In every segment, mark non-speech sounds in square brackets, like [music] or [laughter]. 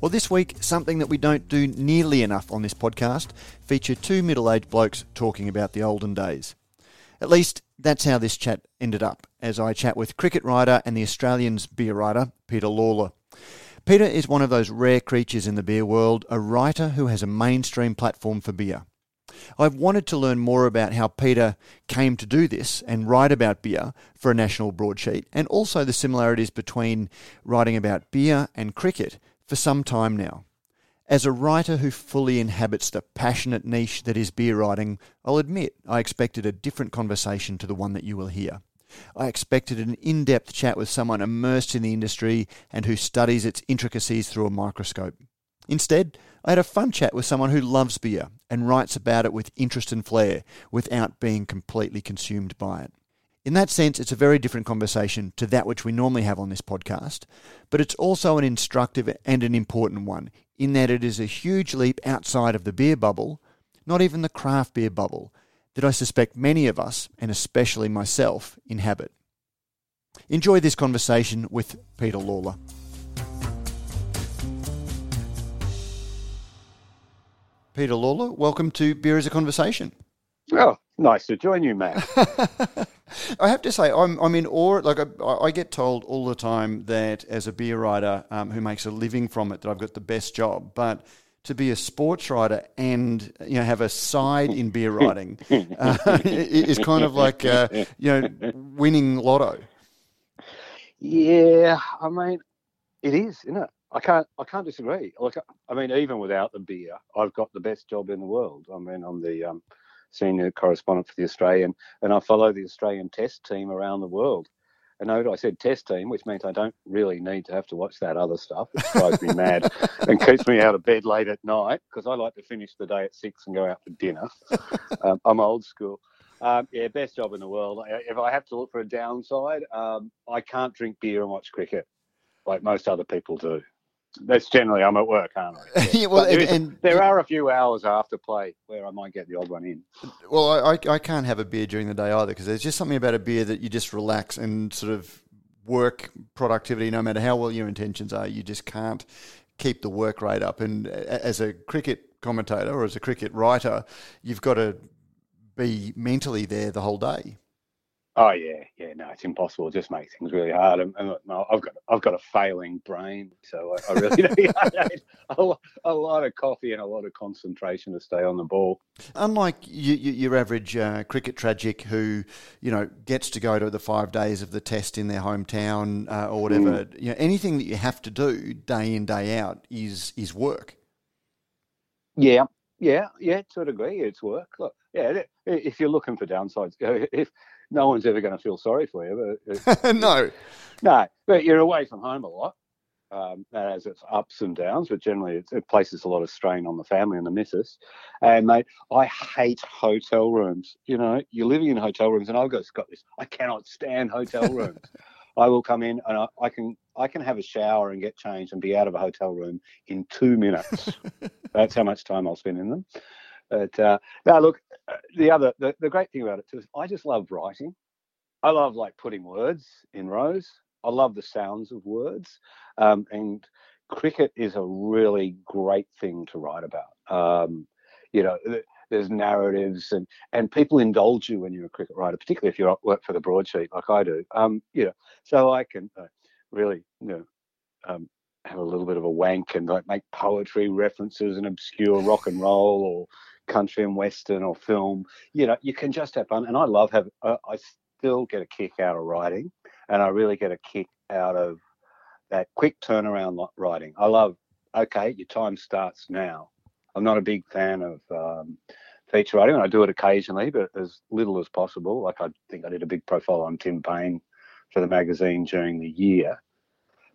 Well, this week, something that we don't do nearly enough on this podcast feature two middle aged blokes talking about the olden days. At least, that's how this chat ended up, as I chat with cricket writer and the Australian's beer writer, Peter Lalor. Peter is one of those rare creatures in the beer world, a writer who has a mainstream platform for beer. I've wanted to learn more about how Peter came to do this and write about beer for a national broadsheet, and also the similarities between writing about beer and cricket for some time now. As a writer who fully inhabits the passionate niche that is beer writing, I'll admit I expected a different conversation to the one that you will hear. I expected an in depth chat with someone immersed in the industry and who studies its intricacies through a microscope. Instead, I had a fun chat with someone who loves beer and writes about it with interest and flair without being completely consumed by it. In that sense, it's a very different conversation to that which we normally have on this podcast, but it's also an instructive and an important one in that it is a huge leap outside of the beer bubble, not even the craft beer bubble, that I suspect many of us, and especially myself, inhabit. Enjoy this conversation with Peter Lalor. Peter Lalor, welcome to Beer as a Conversation. Oh, nice to join you, Matt. [laughs] I have to say, I'm, I'm in awe. Like, I, I, get told all the time that as a beer writer um, who makes a living from it, that I've got the best job. But to be a sports writer and you know have a side in beer writing [laughs] uh, is kind of like uh, you know winning lotto. Yeah, I mean, it is, isn't it? I can't I can't disagree. Like I mean, even without the beer, I've got the best job in the world. I mean, I'm the um, senior correspondent for the Australian, and I follow the Australian Test team around the world. And note I said Test team, which means I don't really need to have to watch that other stuff. It drives me mad [laughs] and keeps me out of bed late at night because I like to finish the day at six and go out for dinner. [laughs] um, I'm old school. Um, yeah, best job in the world. If I have to look for a downside, um, I can't drink beer and watch cricket like most other people do that's generally I'm at work, aren't I? [laughs] Yeah. well, there, and, there are a few hours after play where I might get the odd one in. Well, I, I can't have a beer during the day either because there's just something about a beer that you just relax and sort of work productivity. No matter how well your intentions are, you just can't keep the work rate up. And as a cricket commentator or as a cricket writer, you've got to be mentally there the whole day. Oh yeah, yeah. No, it's impossible. It just makes things really hard. And, and I've got I've got a failing brain, so I, I really [laughs] need a, a, lot of coffee and a lot of concentration to stay on the ball. Unlike you, you, your average uh, cricket tragic who you know gets to go to the five days of the test in their hometown uh, or whatever, mm. you know anything that you have to do day in day out is is work. Yeah, yeah, yeah. To a degree, it's work. Look, yeah. If you're looking for downsides, [laughs] if no one's ever going to feel sorry for you. But [laughs] no, no. But you're away from home a lot. Um, that has its ups and downs, but generally it places a lot of strain on the family and the missus. And mate, I hate hotel rooms. You know, you're living in hotel rooms, and I've got, got this. I cannot stand hotel [laughs] rooms. I will come in and I, I, can I can have a shower and get changed and be out of a hotel room in two minutes. [laughs] That's how much time I'll spend in them. But uh, now, look, the other, the, the great thing about it too is I just love writing. I love like putting words in rows. I love the sounds of words. Um, and cricket is a really great thing to write about. Um, you know, there's narratives and, and people indulge you when you're a cricket writer, particularly if you work for the broadsheet like I do. Um, you know, so I can uh, really, you know, um, have a little bit of a wank and like make poetry references and obscure rock and roll or country and western or film. You know, you can just have fun. And I love have I, I still get a kick out of writing, and I really get a kick out of that quick turnaround writing. I love. Okay, your time starts now. I'm not a big fan of um, feature writing. And I do it occasionally, but as little as possible. Like I think I did a big profile on Tim Paine for the magazine during the year,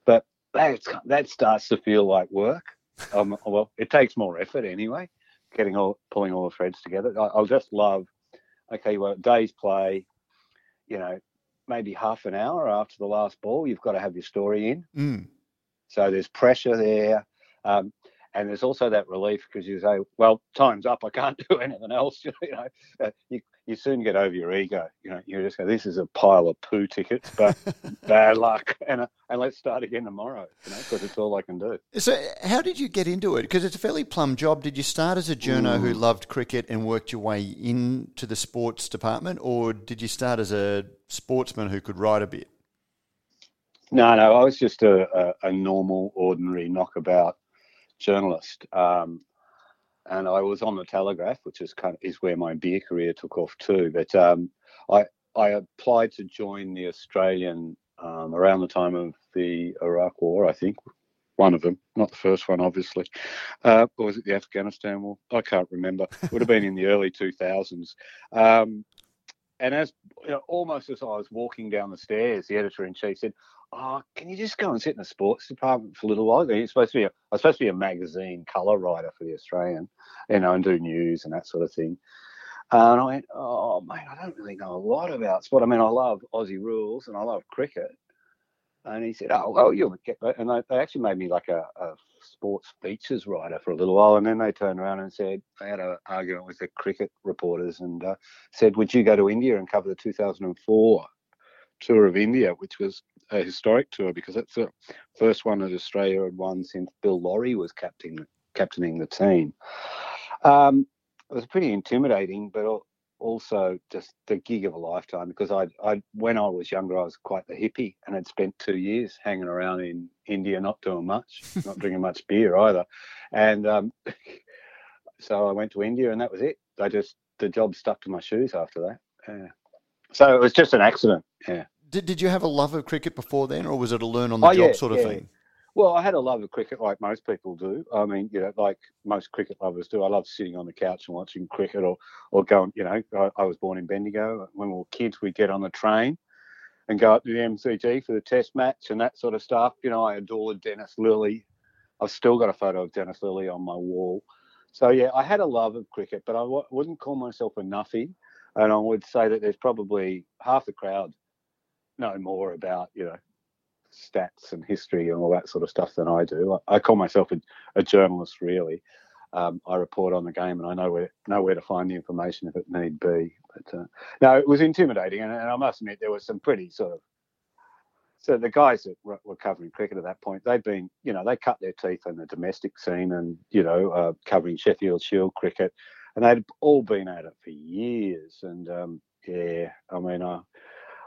but that that starts to feel like work. Um, well, it takes more effort anyway, getting all pulling all the threads together. I, I'll just love. Okay, well, day's play. You know, maybe half an hour after the last ball, you've got to have your story in. Mm. So there's pressure there. Um, and there's also that relief because you say, well, time's up. I can't do [laughs] anything else. [laughs] You know, uh, you, you soon get over your ego. You know, you just go, this is a pile of poo tickets, but [laughs] bad luck. And, uh, and let's start again tomorrow, you know, because it's all I can do. So, how did you get into it? Because it's a fairly plum job. Did you start as a journo who loved cricket and worked your way into the sports department, or did you start as a sportsman who could write a bit? No, no, I was just a, a, a normal, ordinary knockabout journalist. Um, and I was on the Telegraph, which is kind of is where my beer career took off too. But um, I I applied to join the Australian um, around the time of the Iraq War, I think. One of them, not the first one, obviously. Uh, or was it the Afghanistan War? I can't remember. It Would have been in the early 2000s. Um, and as you know, almost as I was walking down the stairs, the editor in chief said, "Oh, can you just go and sit in the sports department for a little while? You're supposed to be a, I was supposed to be a magazine color writer for the Australian, you know, and do news and that sort of thing." Uh, and I went, "Oh, mate, I don't really know a lot about sport. I mean, I love Aussie rules and I love cricket." And he said, "Oh, well, you'll get." And they, they actually made me like a, a sports features writer for a little while, and then they turned around and said they had an argument with the cricket reporters and uh, said, "Would you go to India and cover the 2004 tour of India, which was a historic tour because it's the first one that Australia had won since Bill Lawry was captain captaining the team." Um, it was pretty intimidating, but also just the gig of a lifetime because I, I, when I was younger, I was quite the hippie and had spent two years hanging around in India, not doing much, [laughs] not drinking much beer either, and um, [laughs] so I went to India and that was it. I just the job stuck to my shoes after that. Yeah. So it was just an accident. Yeah. Did, did you have a love of cricket before then, or was it a learn on the Oh, job yeah, sort of yeah. thing? Well, I had a love of cricket like most people do. I mean, you know, like most cricket lovers do. I love sitting on the couch and watching cricket or, or going, you know, I, I was born in Bendigo. When we were kids, we'd get on the train and go up to the MCG for the test match and that sort of stuff. You know, I adored Dennis Lillee. I've still got a photo of Dennis Lillee on my wall. So, yeah, I had a love of cricket, but I w- wouldn't call myself a nuffy. And I would say that there's probably half the crowd know more about, you know, stats and history and all that sort of stuff than I do. I, call myself a, a journalist, really. Um, I report on the game and I know where know where to find the information if it need be. But uh, no, it was intimidating, and, and I must admit there was some pretty sort of. So the guys that were, covering cricket at that point, they'd been, you know, they cut their teeth in the domestic scene and you know uh, covering Sheffield Shield cricket, and they'd all been at it for years. And um, yeah, I mean, I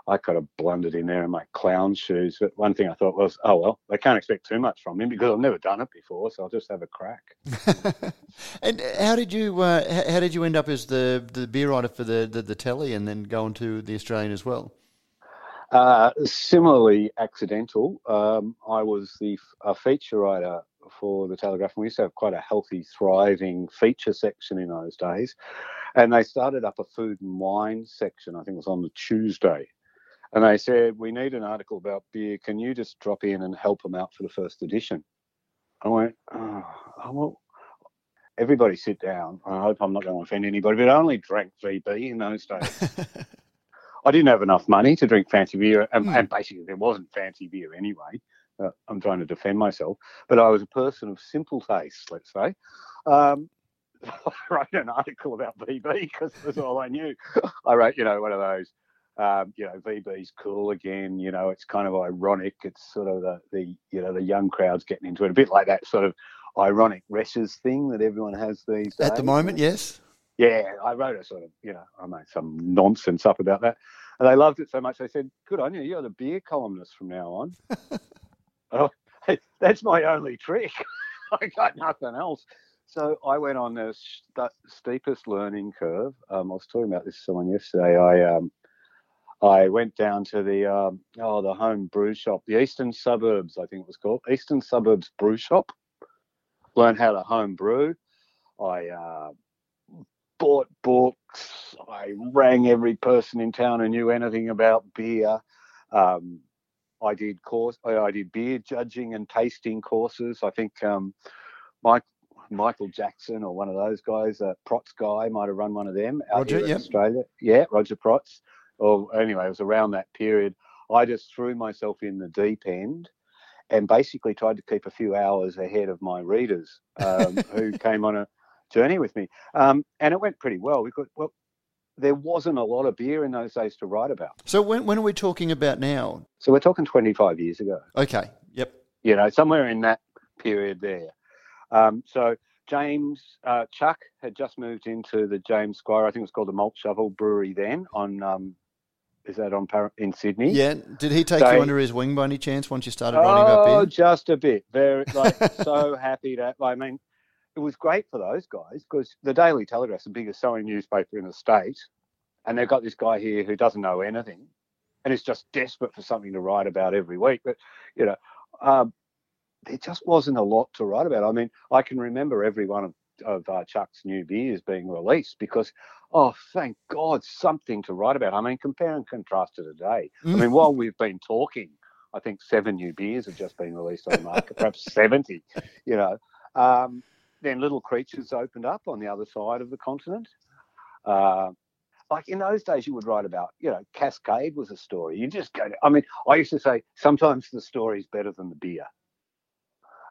I could have blundered in there in my clown shoes. But one thing I thought was, oh well, they can't expect too much from him because I've never done it before, so I'll just have a crack. [laughs] and how did you uh, how did you end up as the, the beer writer for the, the, the telly and then go on to the Australian as well? Uh, similarly accidental. Um, I was the a feature writer for the Telegraph, and we used to have quite a healthy, thriving feature section in those days. And they started up a food and wine section. I think it was on the Tuesday. And they said, "We need an article about beer. Can you just drop in and help them out for the first edition?" I went, "Oh, well." Everybody sit down. I hope I'm not going to offend anybody, but I only drank VB in those days. [laughs] I didn't have enough money to drink fancy beer, and, and basically there wasn't fancy beer anyway. Uh, I'm trying to defend myself, but I was a person of simple tastes, let's say. Um, [laughs] I wrote an article about VB because that's all I knew. I wrote, you know, one of those, um, you know, VB's cool again. You know, it's kind of ironic. It's sort of the, the you know, the young crowd's getting into it, a bit like that sort of ironic Reschs thing that everyone has these days. At the moment, yes. Yeah, I wrote a sort of, you know, I made some nonsense up about that. And they loved it so much, they said, good on you, you're the beer columnist from now on. [laughs] oh, [laughs] that's my only trick. [laughs] I got nothing else. So I went on the st- steepest learning curve. Um, I was talking about this to someone yesterday. I um, I went down to the um, oh the home brew shop, the Eastern Suburbs, I think it was called Eastern Suburbs Brew Shop. Learned how to home brew. I uh, bought books. I rang every person in town who knew anything about beer. Um, I did course. I I did beer judging and tasting courses. I think um, Mike, Michael Jackson or one of those guys, uh, Protz guy might have run one of them out Roger, here in yep. Australia. Yeah, Roger Protz. Or anyway, it was around that period. I just threw myself in the deep end and basically tried to keep a few hours ahead of my readers um, [laughs] who came on a journey with me. Um, and it went pretty well because, well, there wasn't a lot of beer in those days to write about. So when, when are we talking about now? So we're talking 25 years ago, Okay. Yep. you know, somewhere in that period there. Um, so James uh, Chuck had just moved into the James Squire, I think it was called the Malt Shovel Brewery then on, um, is that on Par- in Sydney? Yeah. Did he take So- you under his wing by any chance once you started writing about Oh, just a bit. Very like [laughs] so happy that I mean, it was great for those guys because the Daily Telegraph's the biggest selling newspaper in the state, and they've got this guy here who doesn't know anything, and is just desperate for something to write about every week. But you know, um, there just wasn't a lot to write about. I mean, I can remember every one of of uh, Chuck's new beers being released because, oh, thank God, something to write about. I mean, compare and contrast to today. I mean, [laughs] while we've been talking, I think seven new beers have just been released on the market, perhaps [laughs] 70, you know. Um, then Little Creatures opened up on the other side of the continent. Uh, like in those days, you would write about, you know, Cascade was a story. You just go, to, I mean, I used to say sometimes the story is better than the beer.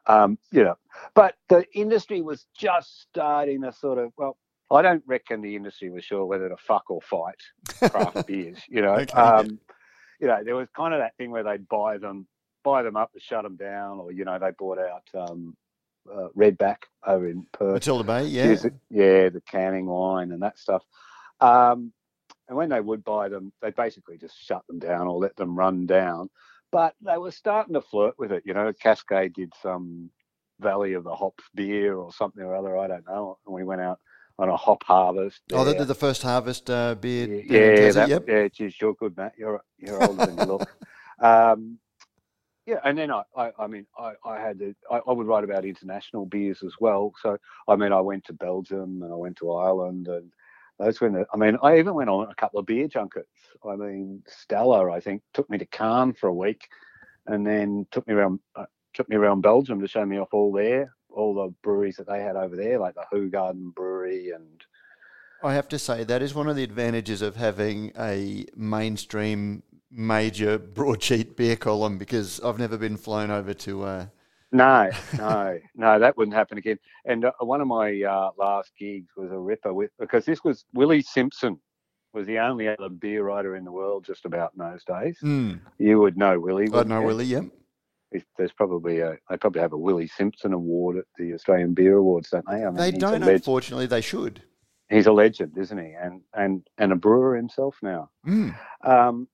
Um, you know, but the industry was just starting to sort of, well, I don't reckon the industry was sure whether to fuck or fight craft [laughs] beers, you know. Okay. Um, you know, there was kind of that thing where they'd buy them, buy them up to shut them down, or you know, they bought out um, uh, Redback over in Perth. Matilda Bay. Yeah. Use yeah, the canning line and that stuff. Um, and when they would buy them, they basically just shut them down or let them run down. But they were starting to flirt with it. You know, Cascade did some Valley of the Hops beer or something or other. I don't know. And we went out on a hop harvest. Oh, there. the, the first harvest uh, beer. in Yeah, that, yep. yeah, geez, you're good, Matt. You're you're older than you look. [laughs] Um, yeah, and then I, I, I mean, I, I had to, I, I would write about international beers as well. So, I mean, I went to Belgium and I went to Ireland, and those were, the, I mean, I even went on a couple of beer junkets. I mean, Stella, I think, took me to Caen for a week, and then took me around, uh, took me around Belgium to show me off all there, all the breweries that they had over there, like the Hoegaarden Brewery and I have to say that is one of the advantages of having a mainstream major [laughs] broadsheet beer column because I've never been flown over to. Uh, No, no, no, that wouldn't happen again. And uh, one of my uh, last gigs was a ripper with because this was Willie Simpson was the only other beer writer in the world just about in those days. mm, You would know Willie. I know? Willie. Yep. If- There's probably a they probably have a Willie Simpson award at the Australian Beer Awards, don't they? I mean, They don't. Unfortunately, they should. he's a legend, isn't he? And and and a brewer himself now. Mm. Um,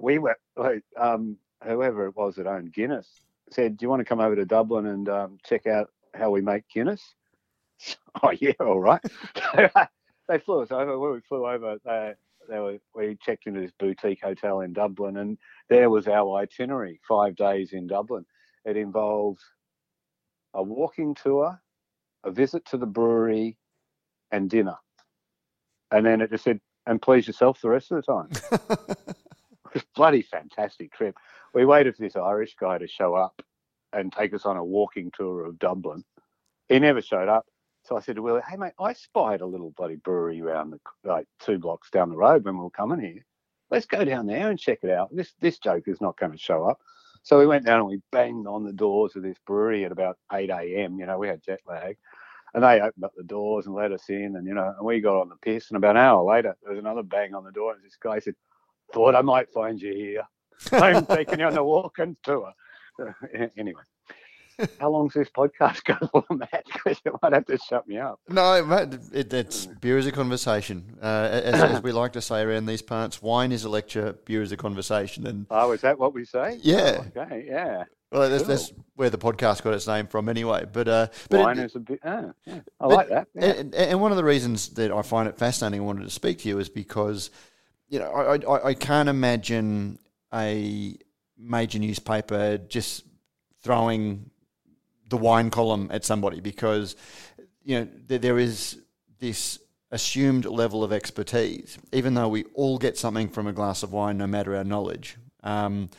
we were like, um, whoever it was that owned Guinness said, "Do you want to come over to Dublin and um, check out how we make Guinness?" [laughs] oh yeah, all right. [laughs] [laughs] they flew us over. When we flew over, they, they were, we checked into this boutique hotel in Dublin, and there was our itinerary: five days in Dublin. It involved a walking tour, a visit to the brewery, and dinner. And then it just said, "And please yourself the rest of the time." [laughs] It's bloody fantastic trip. We waited for this Irish guy to show up and take us on a walking tour of Dublin. He never showed up. So I said to Willie, hey, mate, I spied a little bloody brewery around the, like two blocks down the road when we were coming here. Let's go down there and check it out. This, this joke is not going to show up. So we went down and we banged on the doors of this brewery at about 8 a.m. You know, we had jet lag. And they opened up the doors and let us in. And, you know, and we got on the piss. And about an hour later, there was another bang on the door. And this guy said, Thought I might find you here. [laughs] I'm taking you on a walking tour. [laughs] anyway, how long's this podcast [laughs] go for, Matt? [laughs] Because you might have to shut me up. No, mate, it, it's beer is a conversation. Uh, as, as we [clears throat] like to say around these parts, wine is a lecture, beer is a conversation, and Oh, is that what we say? Yeah. Oh, okay, yeah. well, that's, that's where the podcast got its name from, anyway. But uh, but Wine is a bit. Ah, yeah. I But- like that. Yeah. And, and one of the reasons that I find it fascinating, I wanted to speak to you, is because you know I, I, I can't imagine a major newspaper just throwing the wine column at somebody because you know there, there is this assumed level of expertise, even though we all get something from a glass of wine, no matter our knowledge. Um,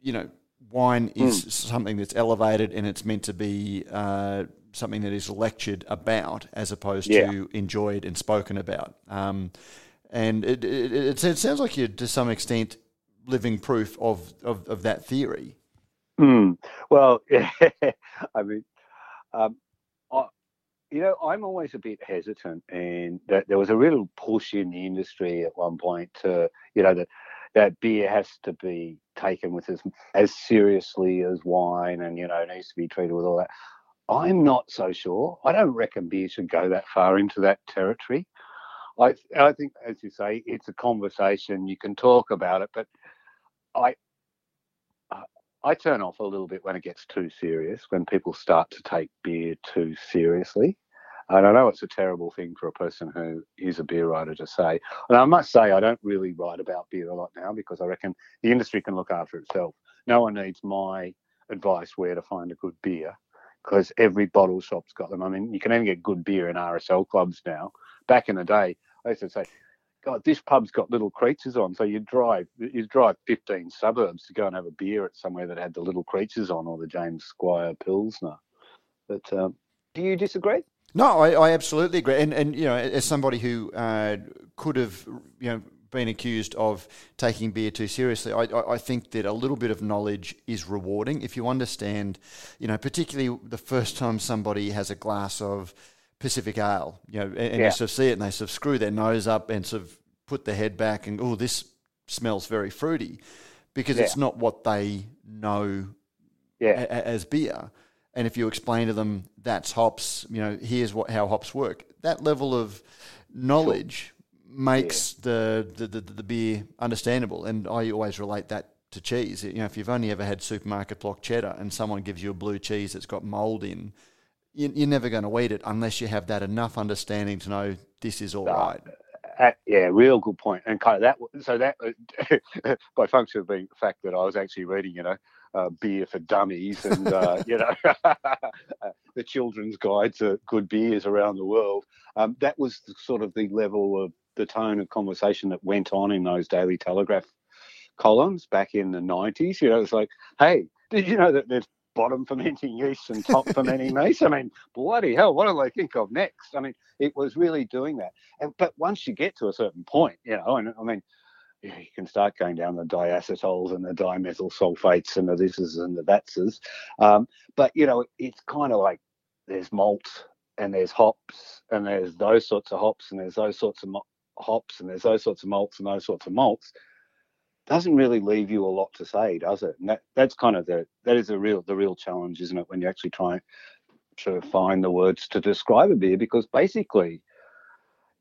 you know, wine is something that's elevated and it's meant to be uh, something that is lectured about as opposed Yeah. to enjoyed and spoken about. Um, and it, it, it, it sounds like you're to some extent living proof of, of, of that theory. Hmm. Well, [laughs] I mean, um, I, you know, I'm always a bit hesitant, and that there was a real push in the industry at one point to, you know, that that beer has to be taken with as as seriously as wine, and you know, it needs to be treated with all that. I'm not so sure. I don't reckon beer should go that far into that territory. I I think, as you say, it's a conversation. You can talk about it, but I I turn off a little bit when it gets too serious, when people start to take beer too seriously. And I know it's a terrible thing for a person who is a beer writer to say. And I must say, I don't really write about beer a lot now because I reckon the industry can look after itself. No one needs my advice where to find a good beer because every bottle shop's got them. I mean, you can even get good beer in RSL clubs now. Back in the day, I used to say, God, this pub's got little creatures on. So you drive you drive 15 suburbs to go and have a beer at somewhere that had the little creatures on or the James Squire Pilsner. But um, do you disagree? No, I, I absolutely agree. And, and, you know, as somebody who uh, could have, you know, been accused of taking beer too seriously, I, I, I think that a little bit of knowledge is rewarding. If you understand, you know, particularly the first time somebody has a glass of Pacific Ale, you know, and, and Yeah. you sort of see it and they sort of screw their nose up and sort of put their head back and, oh, this smells very fruity because it's not what they know Yeah. a- as beer. And if you explain to them that's hops, you know, here's what how hops work. That level of knowledge makes the, the, the the beer understandable. And I always relate that to cheese. You know, if you've only ever had supermarket block cheddar and someone gives you a blue cheese that's got mold in, you're never going to eat it unless you have that enough understanding to know this is all right. Uh, yeah, real good point. And kind of that, so that, [laughs] by function of being the fact that I was actually reading, you know, uh, beer for dummies and, uh, [laughs] you know, [laughs] the children's guide to good beers around the world. Um, that was the, sort of the level of the tone of conversation that went on in those Daily Telegraph columns back in the 90s. You know, it's like, hey, did you know that there's bottom fermenting [laughs] yeast and top fermenting yeast? I mean, bloody hell, what do they think of next? I mean, it was really doing that. And, but once you get to a certain point, you know, and I mean, you can start going down the diacetyls and the dimethyl sulfates and the thises and the thatses. Um, but, you know, it's kind of like there's malt and there's hops and there's those sorts of hops and there's those sorts of mo- hops and there's those sorts of malts and those sorts of malts doesn't really leave you a lot to say, does it? And that, that's kind of the that is the real the real challenge, isn't it? When you actually try to find the words to describe a beer, because basically,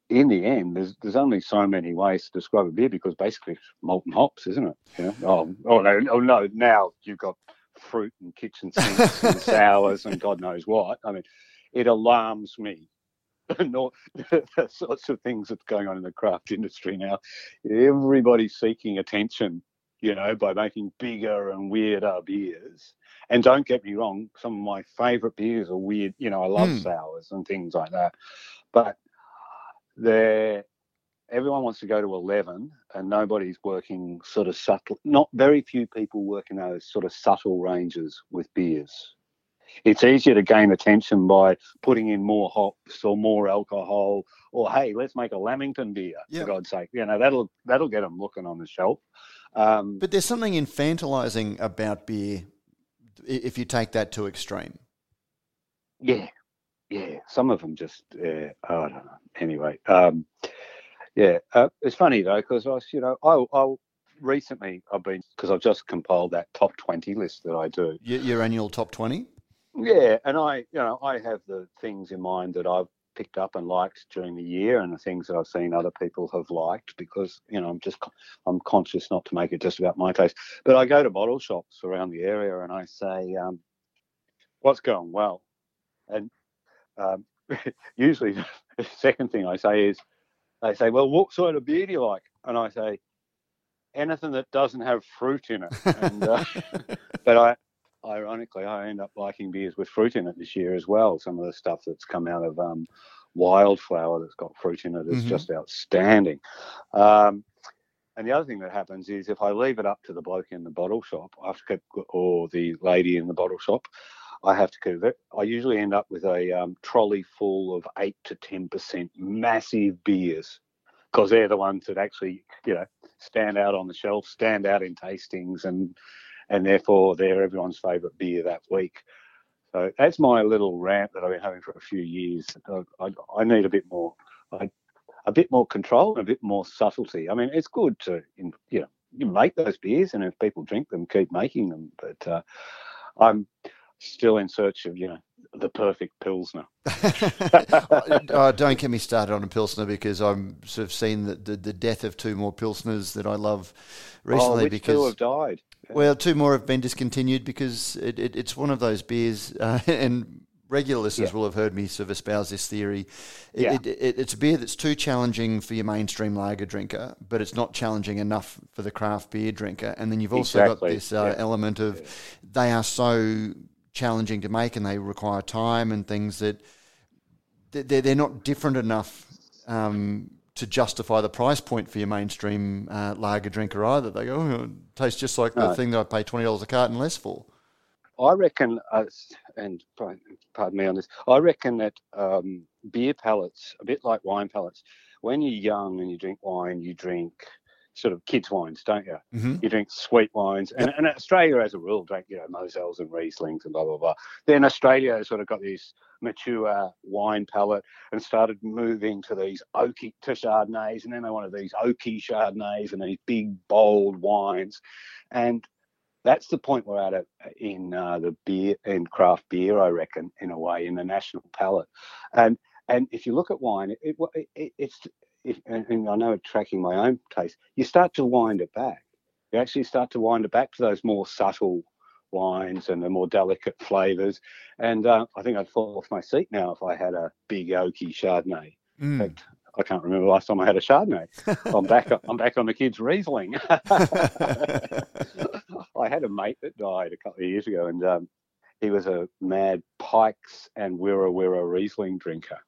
in the end, there's there's only so many ways to describe a beer because basically it's malt and hops, isn't it? You know? Oh, oh no, oh no, now you've got fruit and kitchen sinks and [laughs] sours and God knows what. I mean, it alarms me. [laughs] Not the sorts of things that's going on in the craft industry now. Everybody's seeking attention, you know, by making bigger and weirder beers. And don't get me wrong, some of my favourite beers are weird. You know, I love Hmm. sours and things like that. But they're everyone wants to go to 11 and nobody's working sort of subtle not very few people work in those sort of subtle ranges with beers it's easier to gain attention by putting in more hops or more alcohol or hey let's make a lamington beer Yeah. for god's sake you know that'll that'll get them looking on the shelf um, But there's something infantilizing about beer if you take that to extreme. yeah yeah some of them just yeah i don't know anyway um yeah uh, it's funny though because i you know i i recently i've been because i've just compiled that top 20 list that i do Your, your annual top 20? Yeah and i you know i have the things in mind that i've picked up and liked during the year and the things that i've seen other people have liked because you know i'm just i'm conscious not to make it just about my taste but i go to bottle shops around the area and i say um, what's going well and um, [laughs] usually the [laughs] second thing I say is, they say, well, what sort of beer do you like? And I say, anything that doesn't have fruit in it. And, uh, [laughs] but I, ironically, I end up liking beers with fruit in it this year as well. Some of the stuff that's come out of um, Wildflower that's got fruit in it is Mhm. just outstanding. Um, and the other thing that happens is if I leave it up to the bloke in the bottle shop, I have to keep, or the lady in the bottle shop, I have to keep it. I usually end up with a um, trolley full of eight to ten percent massive beers because they're the ones that actually, you know, stand out on the shelf, stand out in tastings, and and therefore they're everyone's favourite beer that week. So that's my little rant that I've been having for a few years. I, I, I need a bit more, I, a bit more control and a bit more subtlety. I mean, it's good to, you know, you make those beers, and if people drink them, keep making them. But uh, I'm still in search of, you know, the perfect pilsner. oh, [laughs] don't get me started on a pilsner because I'm sort of seen the, the, the death of two more pilsners that I love recently. oh, which because two have died? Well, two more have been discontinued because it, it, it's one of those beers, uh, [laughs] and regular listeners Yeah. will have heard me sort of espouse this theory. It, Yeah. it, it, it's a beer that's too challenging for your mainstream lager drinker, but it's not challenging enough for the craft beer drinker. And then you've also Exactly, got this uh, yeah. element of they are so challenging to make and they require time and things that they're, they're not different enough um, to justify the price point for your mainstream uh, lager drinker either. They go, oh, it tastes just like the No. thing that I pay twenty dollars a carton less for. I reckon, uh, and pardon pardon me on this, I reckon that um, beer palates, a bit like wine palates, when you're young and you drink wine, you drink sort of kids' wines, don't you? Mm-hmm. You drink sweet wines, and, and Australia, as a rule, drink you know Mosels and Rieslings and blah blah blah. Then Australia has sort of got this mature wine palate and started moving to these oaky to Chardonnays, and then they wanted these oaky Chardonnays and these big bold wines, and that's the point we're at in uh, the beer in craft beer, I reckon, in a way, in the national palate. And and if you look at wine, it, it, it it's if, and, and I know tracking my own taste, you start to wind it back. You actually start to wind it back to those more subtle wines and the more delicate flavours. And uh, I think I'd fall off my seat now if I had a big oaky Chardonnay. In Mm. fact, I can't remember the last time I had a Chardonnay. [laughs] I'm back. I'm back on the kids' Riesling. [laughs] I had a mate that died a couple of years ago, and um, he was a mad Pikes and Wirra Wirra Riesling drinker.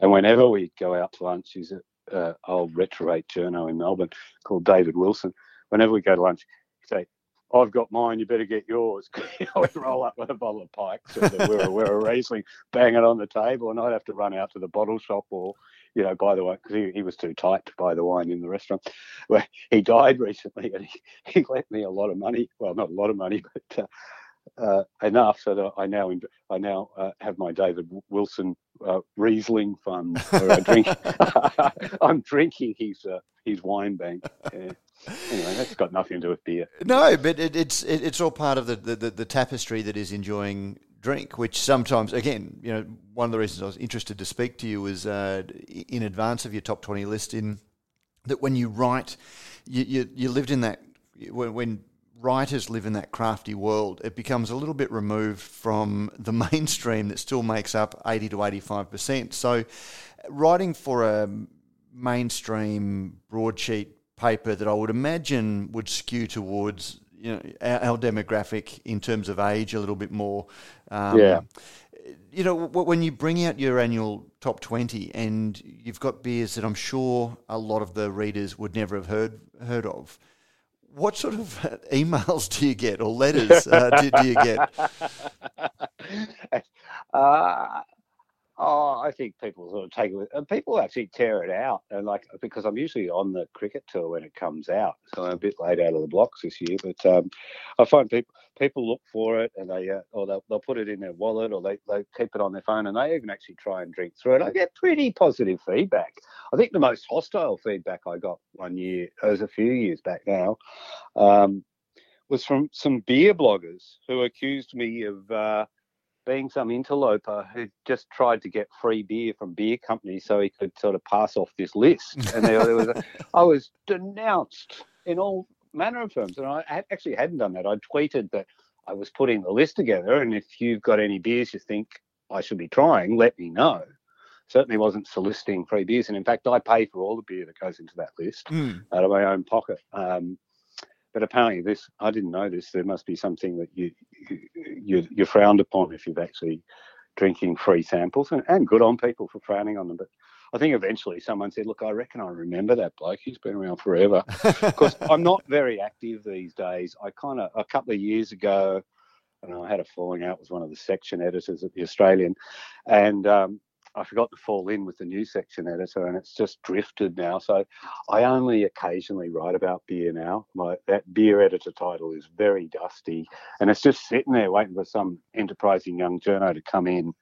And whenever we go out to lunch, he's uh, old retrorate journo in Melbourne called David Wilson. Whenever we go to lunch, he'd say, I've got mine, you better get yours. [laughs] I'd roll up with a bottle of Pikes or the Wirra Wirra Riesling, bang it on the table, and I'd have to run out to the bottle shop or, you know, buy the wine, because he, he was too tight to buy the wine in the restaurant. Well, he died recently and he, [laughs] he lent me a lot of money. Well, not a lot of money, [laughs] but uh, uh, enough so that I now I now uh, have my David Wilson uh, Riesling fund. Drink, [laughs] I'm drinking his uh, his wine bank. Yeah. Anyway, that's got nothing to do with beer. No, but it, it's it, it's all part of the, the, the, tapestry that is enjoying drink, which sometimes, again, you know, one of the reasons I was interested to speak to you was uh, in advance of your top 20 list in that when you write, you, you, you lived in that, when writers live in that crafty world, it becomes a little bit removed from the [laughs] mainstream that still makes up 80 to 85%. So writing for a mainstream broadsheet paper that I would imagine would skew towards you know our, our demographic in terms of age a little bit more. Um, Yeah. You know, when you bring out your annual top twenty, and you've got beers that I'm sure a lot of the readers would never have heard heard of. What sort of emails do you get or letters uh, do, do you get? [laughs] uh, oh, I think people sort of take it. And people actually tear it out, and like because I'm usually on the cricket tour when it comes out, so I'm a bit late out of the blocks this year. But um, I find people people look for it, and they uh, or they'll, they'll put it in their wallet, or they they keep it on their phone, and they even actually try and drink through it. I get pretty positive feedback. I think the most hostile feedback I got one year, it was a few years back now. Um, was from some beer bloggers who accused me of uh, being some interloper who just tried to get free beer from beer companies so he could sort of pass off this list. And there, there was, a, [laughs] I was denounced in all manner of terms, and I had, actually hadn't done that. I tweeted that I was putting the list together, and if you've got any beers you think I should be trying, let me know. Certainly wasn't soliciting free beers, and in fact, I pay for all the beer that goes into that list Mm. out of my own pocket. Um, but apparently, this I didn't know this. There must be something that you, you you're frowned upon if you've actually drinking free samples, and, and good on people for frowning on them. But I think eventually someone said, "Look, I reckon I remember that bloke. He's been around forever." [laughs] Because I'm not very active these days. I kind of a couple of years ago, and I had a falling out with one of the section editors at the Australian, and um, I forgot to fall in with the new section editor, and it's just drifted now. So I only occasionally write about beer now. My that beer editor title is very dusty, and it's just sitting there waiting for some enterprising young journo to come in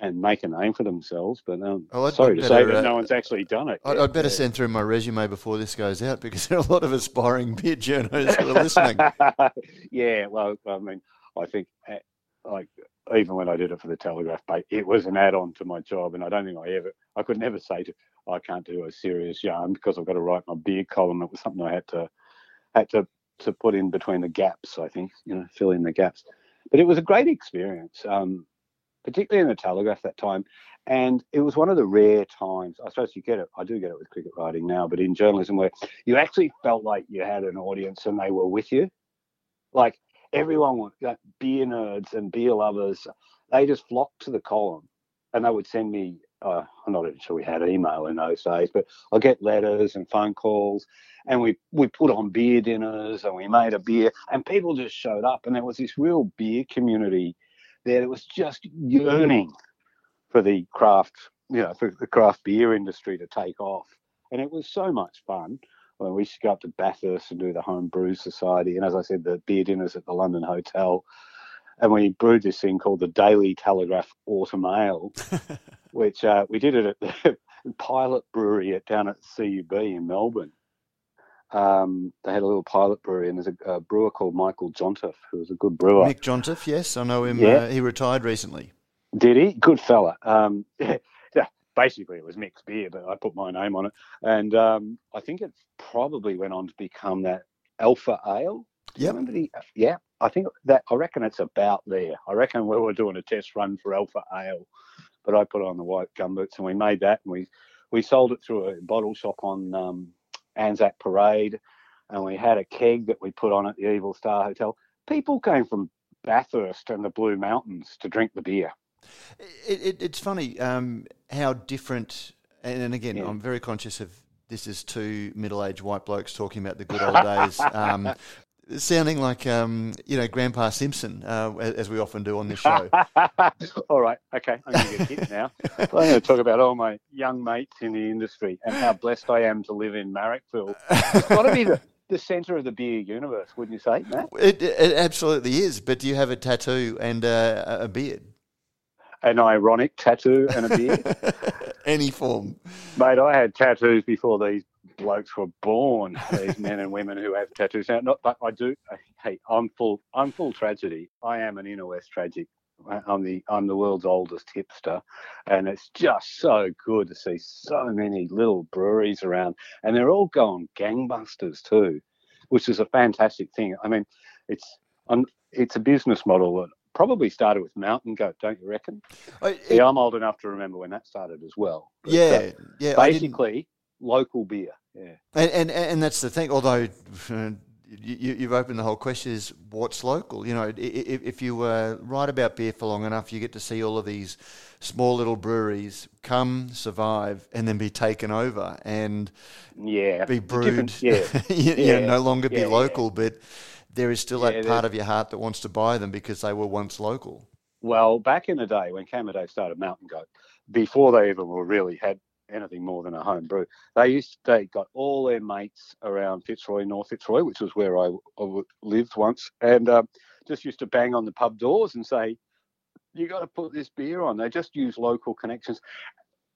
and make a name for themselves. But um, I'd- sorry to say that uh, no one's actually done it. I'd. I'd better send through my resume before this goes out because there are a lot of aspiring beer journos who are listening. [laughs] yeah, well, I mean, I think eh, like even when I did it for the Telegraph, mate, it was an add-on to my job, and I don't think I ever, I could never say to, I can't do a serious yarn because I've got to write my beer column. It was something I had to, had to, to put in between the gaps. I think you know, fill in the gaps. But it was a great experience, um, particularly in the Telegraph that time. And it was one of the rare times, I suppose you get it, I do get it with cricket writing now, but in journalism where you actually felt like you had an audience and they were with you. Like everyone, was- like beer nerds and beer lovers, they just flocked to the column and they would send me, uh, I'm not even sure we had email in those days, but I get letters and phone calls and we, we put on beer dinners and we made a beer and people just showed up and there was this real beer community there that was just yearning for the craft, you know, for the craft beer industry to take off. And it was so much fun. Well, we used to go up to Bathurst and do the Home Brew Society. And as I said, the beer dinners at the London Hotel. And we brewed this thing called the Daily Telegraph Autumn [laughs] Ale, which uh, we did it at the [laughs] pilot brewery at, down at CUB in Melbourne. Um, they had a little pilot brewery, and there's a, a brewer called Michael Jontiff, who was a good brewer. Mick Jontiff, yes, I know him. Yeah. Uh, he retired recently. Did he? Good fella. Um, yeah, [laughs] basically it was mixed beer, but I put my name on it, and um, I think it probably went on to become that Alpha Ale. Yep. Remember the? Yeah, I think that. I reckon it's about there. I reckon we were doing a test run for Alpha Ale, but I put on the white gumboots and we made that, and we we sold it through a bottle shop on um, Anzac Parade, and we had a keg that we put on at the Evil Star Hotel. People came from Bathurst and the Blue Mountains to drink the beer. It, it, it's funny um, how different, and, and again, Yeah. I'm very conscious of this is two middle-aged white blokes talking about the good old days. [laughs] Um, Sounding like um, you know Grandpa Simpson, uh, as we often do on this show. [laughs] all right, okay, I'm going to get hit now. I'm going to talk about all my young mates in the industry and how blessed I am to live in Marrickville. It's got to be the, the centre of the beer universe, wouldn't you say, Matt? It, it absolutely is. But do you have a tattoo and uh, a beard? An ironic tattoo and a beard. [laughs] Any form. Mate, I had tattoos before these blokes were born. These men and women who have tattoos now. Not, but I do. Hey, I'm full. I'm full tragedy. I am an inner west tragic. I'm the I'm the world's oldest hipster, and it's just so good to see so many little breweries around, and they're all going gangbusters too, which is a fantastic thing. I mean, it's um, it's a business model that probably started with Mountain Goat, don't you reckon? I- it- Yeah, I'm old enough to remember when that started as well. But, uh, yeah, yeah. Basically local beer. Yeah. And, and and that's the thing. Although [laughs] uh, you, you've opened the whole question is what's local. You know, i- i- if you uh, write about beer for long enough, you get to see all of these small little breweries come, survive, and then be taken over and Yeah. be brewed. Yeah. [laughs] you, you know, Yeah. no longer be Yeah, yeah. local, but there is still Yeah, that part of your heart that wants to buy them because they were once local. Well, back in the day when Camaday started Mountain Goat, before they even were really had anything more than a home brew, they used they got all their mates around Fitzroy, North Fitzroy, which was where I lived once, and um, just used to bang on the pub doors and say, "You got to put this beer on." They just use local connections,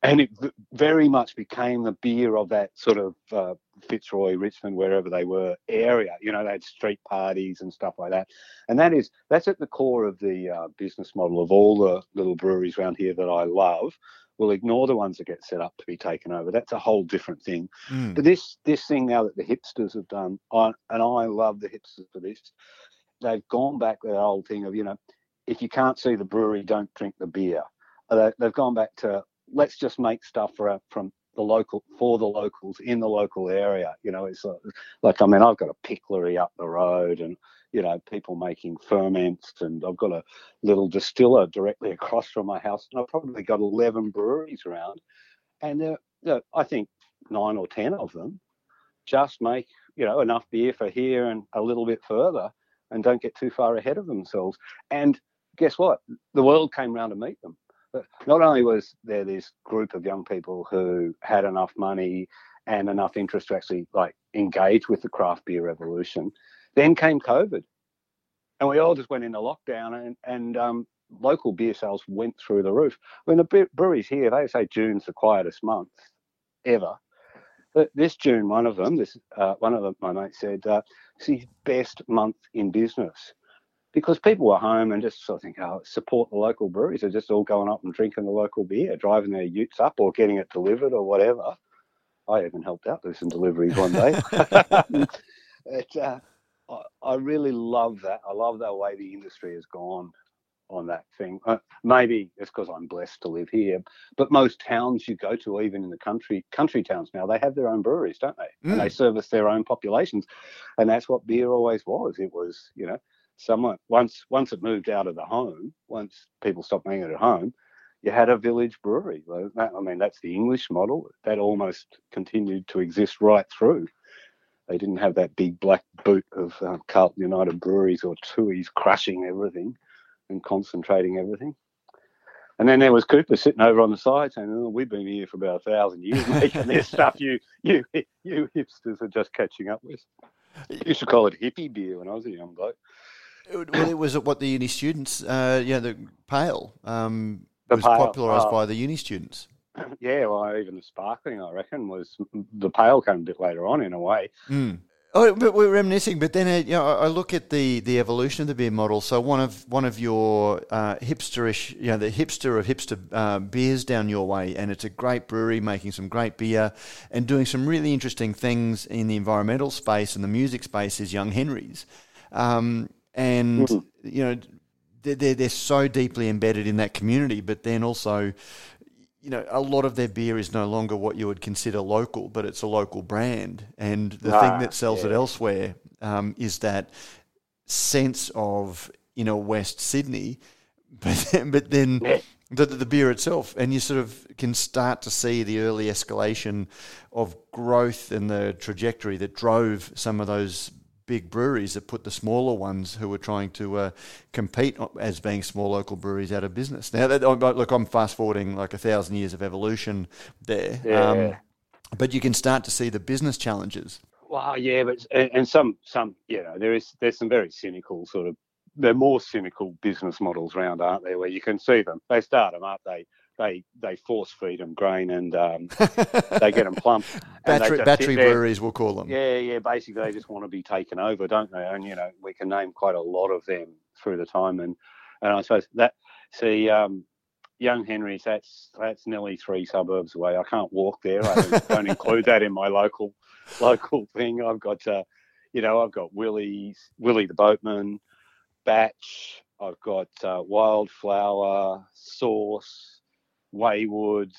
and it v- very much became the beer of that sort of uh, Fitzroy, Richmond, wherever they were area. You know, they had street parties and stuff like that, and that is that's at the core of the uh, business model of all the little breweries around here that I love. We'll ignore the ones that get set up to be taken over. That's a whole different thing. Mm. But this this thing now that the hipsters have done, I, and I love the hipsters for this. They've gone back to that old thing of you know, if you can't see the brewery, don't drink the beer. Uh, They, they've gone back to let's just make stuff for, from the local for the locals in the local area. You know, it's like, like I mean, I've got a picklery up the road, and you know, people making ferments, and I've got a little distiller directly across from my house, and I've probably got eleven breweries around. and there, there, I think nine or ten of them just make you know enough beer for here and a little bit further, and don't get too far ahead of themselves. And guess what? The world came round to meet them. But not only was there this group of young people who had enough money and enough interest to actually like engage with the craft beer revolution, then came COVID, and we all just went into lockdown, and and um, local beer sales went through the roof. When the breweries here, they say June's the quietest month ever. But this June, one of them, this uh, one of them, my mate said, uh, it's his best month in business because people were home and just sort of think, oh, support the local breweries. They're just all going up and drinking the local beer, driving their utes up or getting it delivered or whatever. I even helped out with some deliveries one day. [laughs] [laughs] it, uh, I, I really love that. I love the way the industry has gone on that thing. Uh, maybe it's because I'm blessed to live here, but most towns you go to, even in the country, country towns now, they have their own breweries, don't they? Mm. And they mm. service their own populations, and that's what beer always was. It was, you know, someone once once it moved out of the home, once people stopped making it at home, you had a village brewery. I mean, that's the English model. That almost continued to exist right through. They didn't have that big black boot of uh, Carlton United Breweries or Tooheys crushing everything and concentrating everything. And then there was Cooper sitting over on the side saying, "Oh, we've been here for about a thousand years [laughs] making this stuff. You, you, you hipsters are just catching up with." You used to call it hippie beer when I was a young bloke. Well, it was what the uni students, uh, yeah, the pale, um, the was pale, popularised uh, by the uni students. [clears throat] Yeah, well, even the sparkling, I reckon, was the pale came a bit later on in a way. Mm. Oh, but we're reminiscing. But then, uh, you know, I look at the, the evolution of the beer model. So one of one of your uh, hipsterish, you know, the hipster of hipster uh, beers down your way, and it's a great brewery making some great beer and doing some really interesting things in the environmental space and the music space. Is Young Henry's, um, and mm-hmm. you know, they're they're so deeply embedded in that community. But then also, you know, a lot of their beer is no longer what you would consider local, but it's a local brand. And the ah, thing that sells yeah. it elsewhere um, is that sense of you know West Sydney, [laughs] but then, but then yeah. the, the beer itself, and you sort of can start to see the early escalation of growth and the trajectory that drove some of those big breweries that put the smaller ones who were trying to uh, compete as being small local breweries out of business. Now, that, look, I'm fast forwarding like a thousand years of evolution there, yeah. um, but you can start to see the business challenges. Well, yeah, but and some some you know there is there's some very cynical sort of they're more cynical business models around, aren't there? Where you can see them, they start them up, they they they force feed them grain and um, [laughs] they get them plump. battery battery breweries, we'll call them. Yeah, yeah. Basically, they just want to be taken over, don't they? And you know, we can name quite a lot of them through the time. And and I suppose that see, um, Young Henry's that's that's nearly three suburbs away. I can't walk there. I don't, don't [laughs] include that in my local local thing. I've got, uh, you know, I've got Willie's Willie the boatman, Batch. I've got uh, Wildflower, Sauce, Wayward,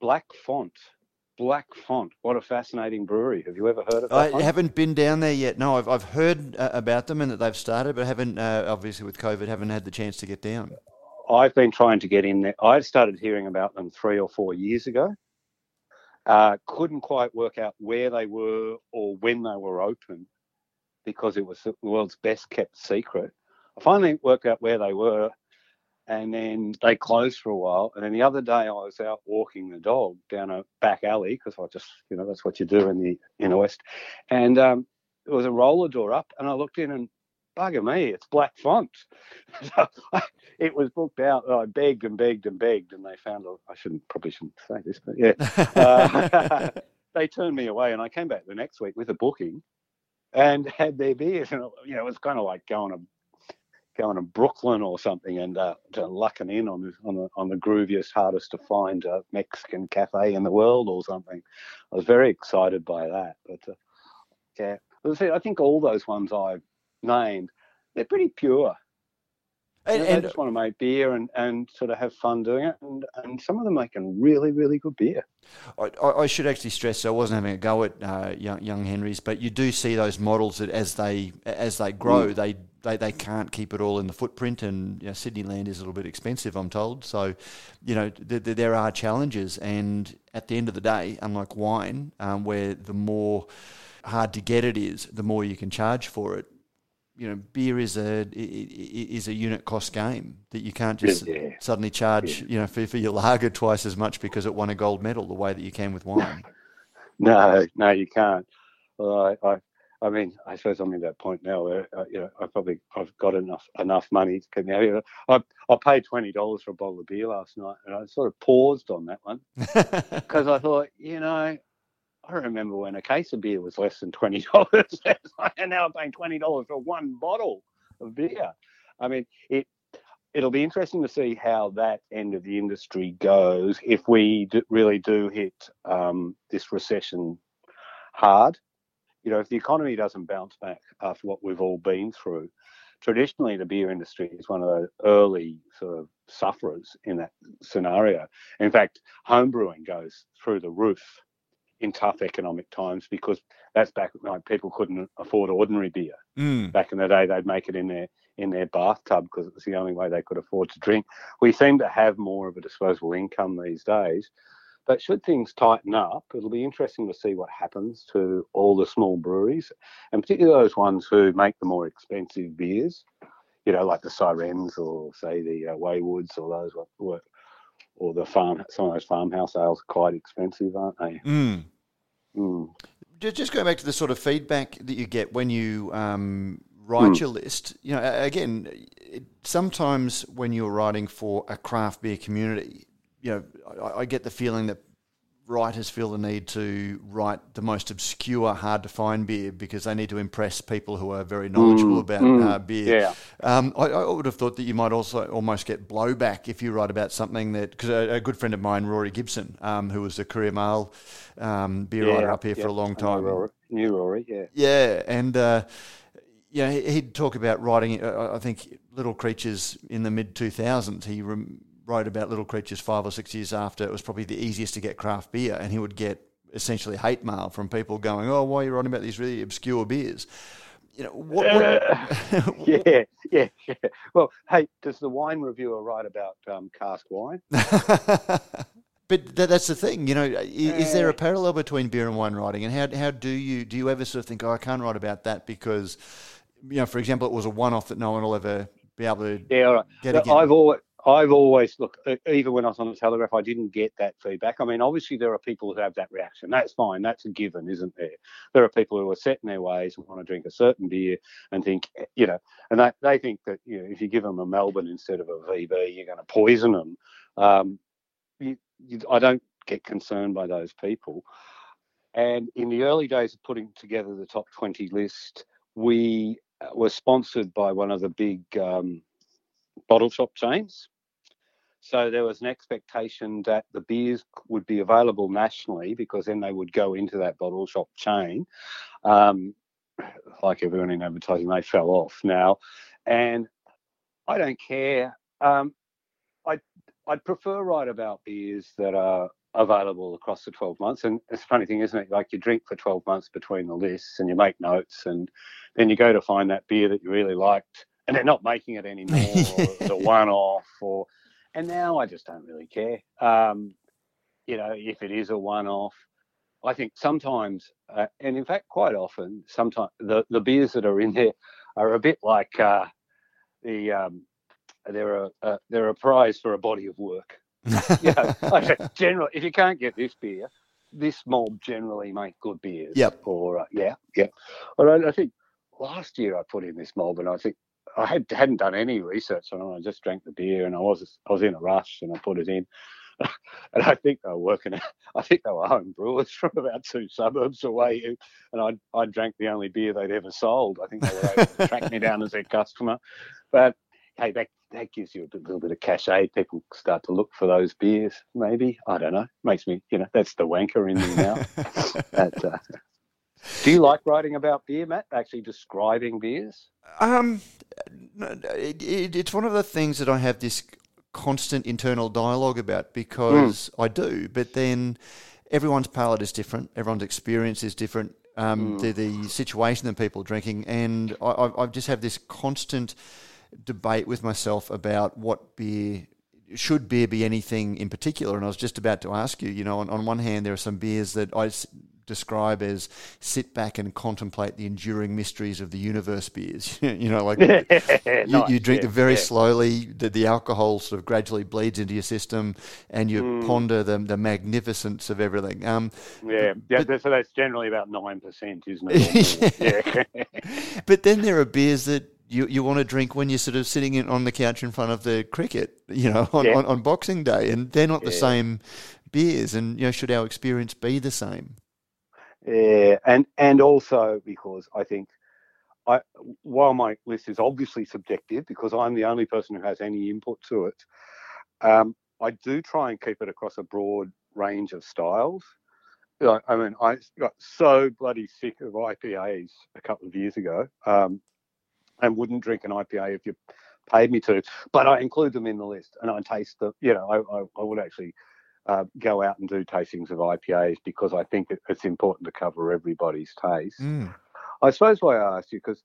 Black Font. Black Font. What a fascinating brewery. Have you ever heard of that? I one? haven't been down there yet. No, I've, I've heard uh, about them and that they've started, but I haven't, uh, obviously with COVID, haven't had the chance to get down. I've been trying to get in there. I started hearing about them three or four years ago. Uh, couldn't quite work out where they were or when they were open because it was the world's best kept secret. I finally worked out where they were and then they closed for a while. And then the other day, I was out walking the dog down a back alley because I just, you know, that's what you do in the in the west. And um, there was a roller door up, and I looked in, and bugger me, it's black font. [laughs] so I, [laughs] it was booked out. I begged and begged and begged, and they found. I shouldn't probably shouldn't say this, but yeah, [laughs] uh, they turned me away, and I came back the next week with a booking. And had their beers, and you know, it was kind of like going a going to Brooklyn or something and uh, lucking in on the, on the on the grooviest, hardest to find uh, Mexican cafe in the world or something. I was very excited by that. But uh, yeah, I think all those ones I've named, they're pretty pure. And, and, just want to make beer and, and sort of have fun doing it. And, and some of them making really, really good beer. I, I should actually stress I wasn't having a go at uh, young, young Henrys, but you do see those models that as they as they grow, mm. they they, they can't keep it all in the footprint, and you know, Sydney land is a little bit expensive, I'm told. So, you know, th- th- there are challenges, and at the end of the day, unlike wine, um, where the more hard to get it is, the more you can charge for it. You know, beer is a is a unit cost game that you can't just Yeah. suddenly charge Yeah. you know for, for your lager twice as much because it won a gold medal the way that you can with wine. [laughs] No, no, you can't. Well, I, I, I mean, I suppose I'm in that point now where uh, you know I probably I've got enough enough money to keep me out here. I I paid twenty dollars for a bottle of beer last night, and I sort of paused on that one [laughs] because I thought, you know, I remember when a case of beer was less than twenty dollars, [laughs] and now I'm paying twenty dollars for one bottle of beer. I mean, it it'll be interesting to see how that end of the industry goes if we really do hit um, this recession hard. You know, if the economy doesn't bounce back after what we've all been through, traditionally the beer industry is one of the early sort of sufferers in that scenario. In fact, home brewing goes through the roof in tough economic times because that's back when like, people couldn't afford ordinary beer. Mm. Back in the day, they'd make it in their in their bathtub because it was the only way they could afford to drink. We seem to have more of a disposable income these days. But should things tighten up, it'll be interesting to see what happens to all the small breweries, and particularly those ones who make the more expensive beers, you know, like the Sirens or say the uh, Waywards or those what what- or the farm. Some of those farmhouse ales are quite expensive, aren't they? Mm. Mm. Just going back to the sort of feedback that you get when you um, write Hmm. your list, you know, again, it, sometimes when you're writing for a craft beer community, you know, I, I get the feeling that writers feel the need to write the most obscure, hard to find beer because they need to impress people who are very knowledgeable Mm, about mm, uh, beer. yeah. Um, I, I would have thought that you might also almost get blowback if you write about something that because a, a good friend of mine, Rory Gibson, um, who was a Courier-Mail um, beer writer up here for a long time. Rory, new Rory, yeah. Yeah, and uh, yeah, he- he'd talk about writing. Uh, I think Little Creatures in the mid two thousands. He rem- wrote about Little Creatures five or six years after it was probably the easiest to get craft beer, and he would get essentially hate mail from people going, "Oh, why are you writing about these really obscure beers?" You know what? what [laughs] [laughs] yeah, yeah, yeah. Well, hey, does the wine reviewer write about um, cask wine? [laughs] But that, that's the thing, you know. Is there a parallel between beer and wine writing, and how how do you do you ever sort of think, oh, I can't write about that because, you know, for example, it was a one-off that no one will ever be able to Yeah, all right. get again. I've always, I've always look. Even when I was on the Telegraph, I didn't get that feedback. I mean, obviously there are people who have that reaction. That's fine. That's a given, isn't there? There are people who are set in their ways and want to drink a certain beer and think, eh, you know, and they, they think that you know if you give them a Melbourne instead of a VB, you're going to poison them. Um, you, you, I don't get concerned by those people. And in the early days of putting together the top 20 list, we uh, were sponsored by one of the big um, bottle shop chains. So there was an expectation that the beers would be available nationally because then they would go into that bottle shop chain. Um, [clears throat] like everyone in advertising, they fell off now. And I don't care. Um, I, I'd prefer write about beers that are available across the 12 months. And it's a funny thing, isn't it? Like you drink for 12 months between the lists and you make notes and then you go to find that beer that you really liked and they're not making it anymore [laughs] or it's a one-off or and now i just don't really care. Um, you know if it is a one-off i think sometimes uh, and in fact quite often sometimes the, the beers that are in there are a bit like uh, the um, they're a uh, they're a prize for a body of work. Yeah [laughs] generally if you can't get this beer this mob generally make good beers. Yep. or uh, yeah yeah. Well I, I think last year I put in this mob, and I think I had hadn't done any research on it. I just drank the beer, and I was I was in a rush, and I put it in. [laughs] and I think they were working. [laughs] I think they were home brewers [laughs] from about two suburbs away, and I I drank the only beer they'd ever sold. I think they were able to track me down as their customer. But hey, that that gives you a little bit of cachet. People start to look for those beers. Maybe I don't know. Makes me, you know, that's the wanker in me now. That, uh, do you like writing about beer, Matt? Actually describing beers? Um, it, it, it's one of the things that I have this constant internal dialogue about because I do, but then everyone's palate is different, everyone's experience is different, um, the, the situation that people are drinking, and I, I, I just have this constant debate with myself about what beer should beer be anything in particular? And I was just about to ask you. You know, on, on one hand, there are some beers that I describe as sit back and contemplate the enduring mysteries of the universe beers. [laughs] you know, like [laughs] you, Nice, you drink yeah, them very yeah. slowly. The, the alcohol sort of gradually bleeds into your system, and you Mm. ponder the the magnificence of everything. Um, Yeah, yeah. but- so that's generally about nine percent, isn't it? [laughs] Yeah. but then there are beers that you, you want to drink when you're sort of sitting in, on the couch in front of the cricket, you know, on, Yeah. on, on Boxing Day, and they're not the same beers. And you know, should our experience be the same? Yeah, and and also because I think I while my list is obviously subjective because I'm the only person who has any input to it, um, I do try and keep it across a broad range of styles. I mean, I got so bloody sick of IPAs a couple of years ago, um, and wouldn't drink an IPA if you paid me to. But I include them in the list, and I taste them. You know, I, I, I would actually uh, go out and do tastings of IPAs because I think it's important to cover everybody's taste. Mm. I suppose why I asked you because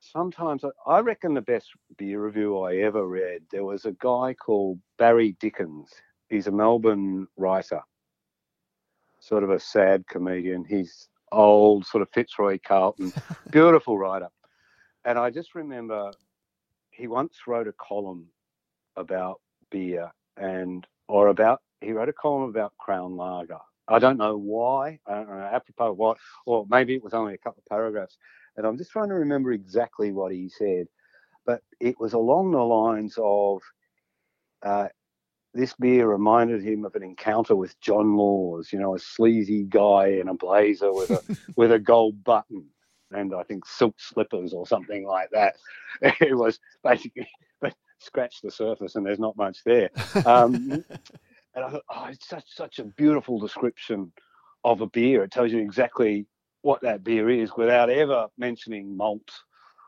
sometimes I, I reckon the best beer review I ever read there was a guy called Barry Dickins. He's a Melbourne writer, sort of a sad comedian. He's old, sort of Fitzroy Carlton, [laughs] beautiful writer. And I just remember he once wrote a column about beer and or about he wrote a column about Crown Lager. I don't know why. I don't know apropos of what, or maybe it was only a couple of paragraphs. And I'm just trying to remember exactly what he said, but it was along the lines of uh, this beer reminded him of an encounter with John Laws, you know, a sleazy guy in a blazer with a [laughs] with a gold button and I think silk slippers or something like that. [laughs] It was basically, scratch the surface and there's not much there. Um, [laughs] and I thought, oh, it's such such a beautiful description of a beer. It tells you exactly what that beer is without ever mentioning malt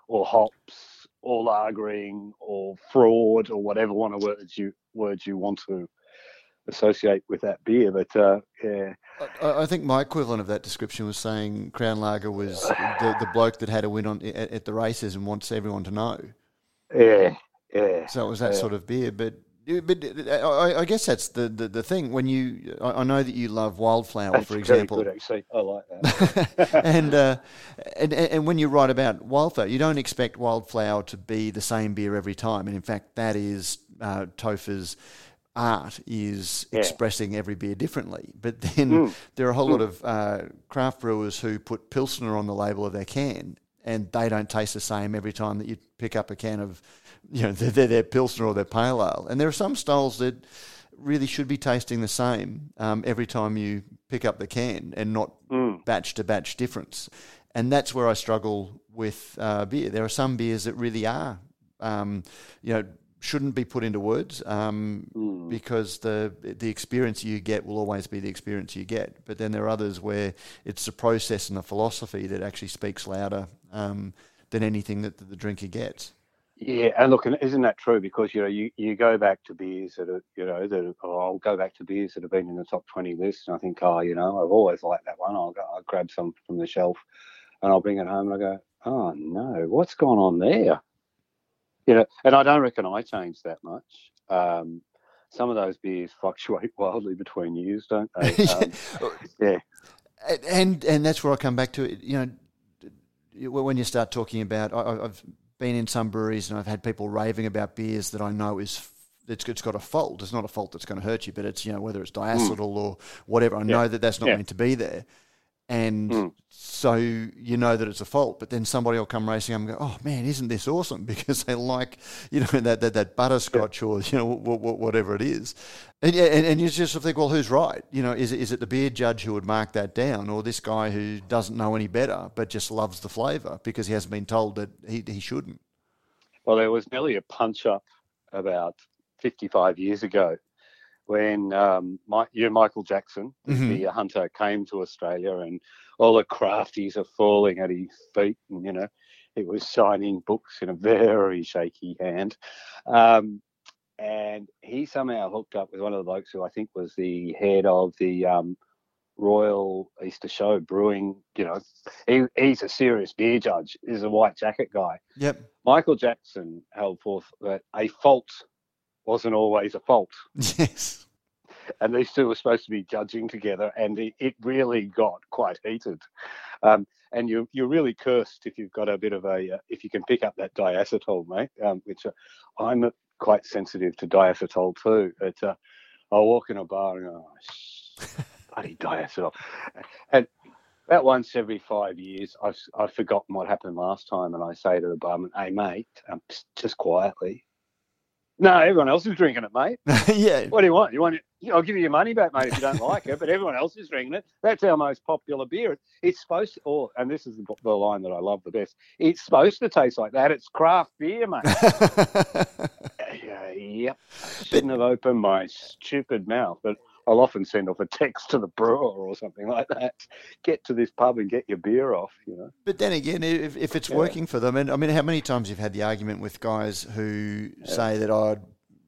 or hops or lagering or fraud or whatever one of words you words you want to associate with that beer. But uh, yeah, I, I think my equivalent of that description was saying Crown Lager was [sighs] the, the bloke that had a win on at, at the races and wants everyone to know. yeah, yeah. So it was that Yeah. sort of beer, but. But I, I guess that's the, the, the thing. When you, I I know that you love Wildflower, That's for example. good, actually. I like that. [laughs] and, uh, and and when you write about wildflower, you don't expect wildflower to be the same beer every time. And in fact, that is uh, Topher's art is Yeah. expressing every beer differently. But then Mm. there are a whole lot of uh, craft brewers who put Pilsner on the label of their can, and they don't taste the same every time that you pick up a can of, you know, their, their, their Pilsner or their Pale Ale. And there are some styles that really should be tasting the same um, every time you pick up the can and not Mm. batch to batch difference. And that's where I struggle with uh, beer. There are some beers that really are, um, you know, shouldn't be put into words um, Mm. because the the experience you get will always be the experience you get. But then there are others where it's the process and the philosophy that actually speaks louder um, than anything that the drinker gets. Yeah, and look, and isn't that true? Because you know, you, you go back to beers that are, you know, that are, oh, I'll go back to beers that have been in the top twenty list, and I think, oh, you know, I've always liked that one. I'll go, I'll grab some from the shelf, and I'll bring it home, and I go, oh no, what's gone on there? You know, and I don't reckon I changed that much. Um, some of those beers fluctuate [laughs] wildly between years, don't they? [laughs] Um, yeah. and and that's where I come back to it. You know, when you start talking about, I, I've been in some breweries and I've had people raving about beers that I know is it's, it's got a fault. It's not a fault that's going to hurt you, but it's you know whether it's hmm. diacetyl or whatever. I know that that's not Yeah. meant to be there, and Mm. so you know that it's a fault. But then somebody will come racing up and go, "Oh man, isn't this awesome?" [laughs] Because they like you know that that, that butterscotch or you know whatever it is, and, and and you just think, well, who's right? You know, is it, is it the beer judge who would mark that down, or this guy who doesn't know any better but just loves the flavour because he hasn't been told that he he shouldn't? Well, there was nearly a punch up about 55 years ago when um, my, you Michael Jackson, Mhm. the hunter, came to Australia and all the crafties are falling at his feet. And, you know, he was signing books in a very shaky hand. Um, and he somehow hooked up with one of the blokes who I think was the head of the um, Royal Easter Show Brewing. You know, he, he's a serious beer judge. He's a white jacket guy. Yep. Michael Jackson held forth that a fault wasn't always a fault. Yes. and these two were supposed to be judging together, and it, it really got quite heated. Um, and you you're really cursed if you've got a bit of a uh, if you can pick up that diacetyl, mate. Um, which uh, I'm quite sensitive to diacetyl too. But uh, I'll walk in a bar and go, oh, bloody diacetyl, and about once every five years, I've I've forgotten what happened last time, and I say to the barman, "Hey, mate, um, just quietly." No, everyone else is drinking it, mate. [laughs] yeah. What do you want? You want it? I'll give you your money back, mate, if you don't like it. But everyone else is drinking it. That's our most popular beer. It's supposed to, oh, and this is the, the line that I love the best. It's supposed to taste like that. It's craft beer, mate. [laughs] yeah, yep. Shouldn't have opened my stupid mouth, but I'll often send off a text to the brewer or something like that. [laughs] Get to this pub and get your beer off, you know. But then again, if, if it's Yeah. working for them, and I mean, how many times you've had the argument with guys who say that I,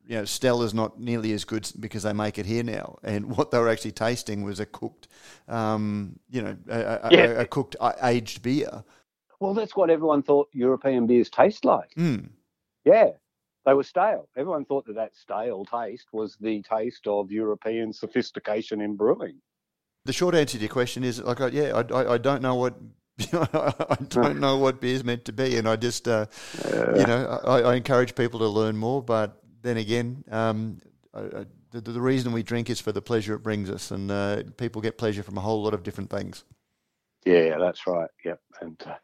you know, Stella's not nearly as good because they make it here now, and [laughs] what they were actually tasting was a cooked, um, you know, a, Yeah. a, a cooked aged beer. Well, that's what everyone thought European beers taste like. Mm. Yeah, they were stale. Everyone thought that that stale taste was the taste of European sophistication in brewing. The short answer to your question is like, yeah, I, I, I don't know what. [laughs] I don't know what beer's meant to be, and I just, uh, you know, I, I encourage people to learn more. But then again, um, I, I, the, the reason we drink is for the pleasure it brings us, and uh, people get pleasure from a whole lot of different things. Yeah, that's right. Yep. And uh,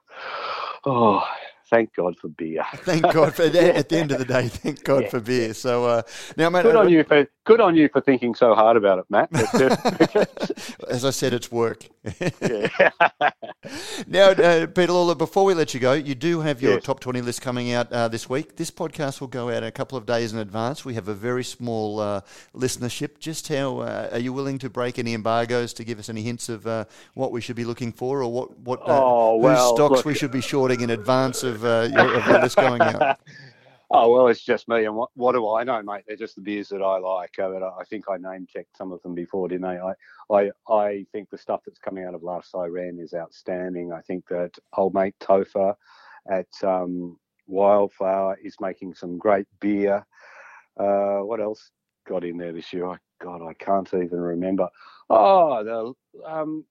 oh, thank God for beer. [laughs] Thank God for that. At the end of the day, thank God Yeah. for beer. So uh, now, mate, Good I- on you for good on you for thinking so hard about it, Matt. Uh, [laughs] as I said, it's work. [laughs] Now, uh, Peter Lalor, before we let you go, you do have your Yes. top 20 list coming out uh, this week. This podcast will go out a couple of days in advance. We have a very small uh, listenership. Just how uh, are you willing to break any embargoes to give us any hints of uh, what we should be looking for or what, what uh, Oh, whose stocks look- we should be shorting in advance of, uh, your, of going out? [laughs] Oh well, it's just me, and what, what do I know, mate? They're just the beers that I like. Uh, I I think I name checked some of them before, didn't I? I, I, I think the stuff that's coming out of Last Iran is outstanding. I think that old mate Topher at um, Wildflower is making some great beer. Uh, what else got in there this year? I, God, I can't even remember. Oh, the um,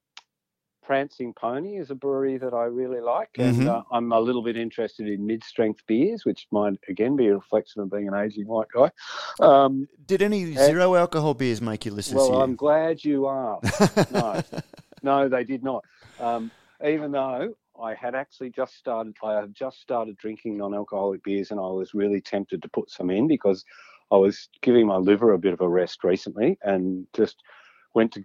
Prancing Pony is a brewery that I really like, and Mhm. uh, I'm a little bit interested in mid-strength beers, which might again be a reflection of being an aging white guy. Um, Did any zero alcohol beers make you list this well? I'm glad you asked. [laughs] no, no, they did not. Um, even though I had actually just started, I have just started drinking non-alcoholic beers, and I was really tempted to put some in because I was giving my liver a bit of a rest recently, and just went to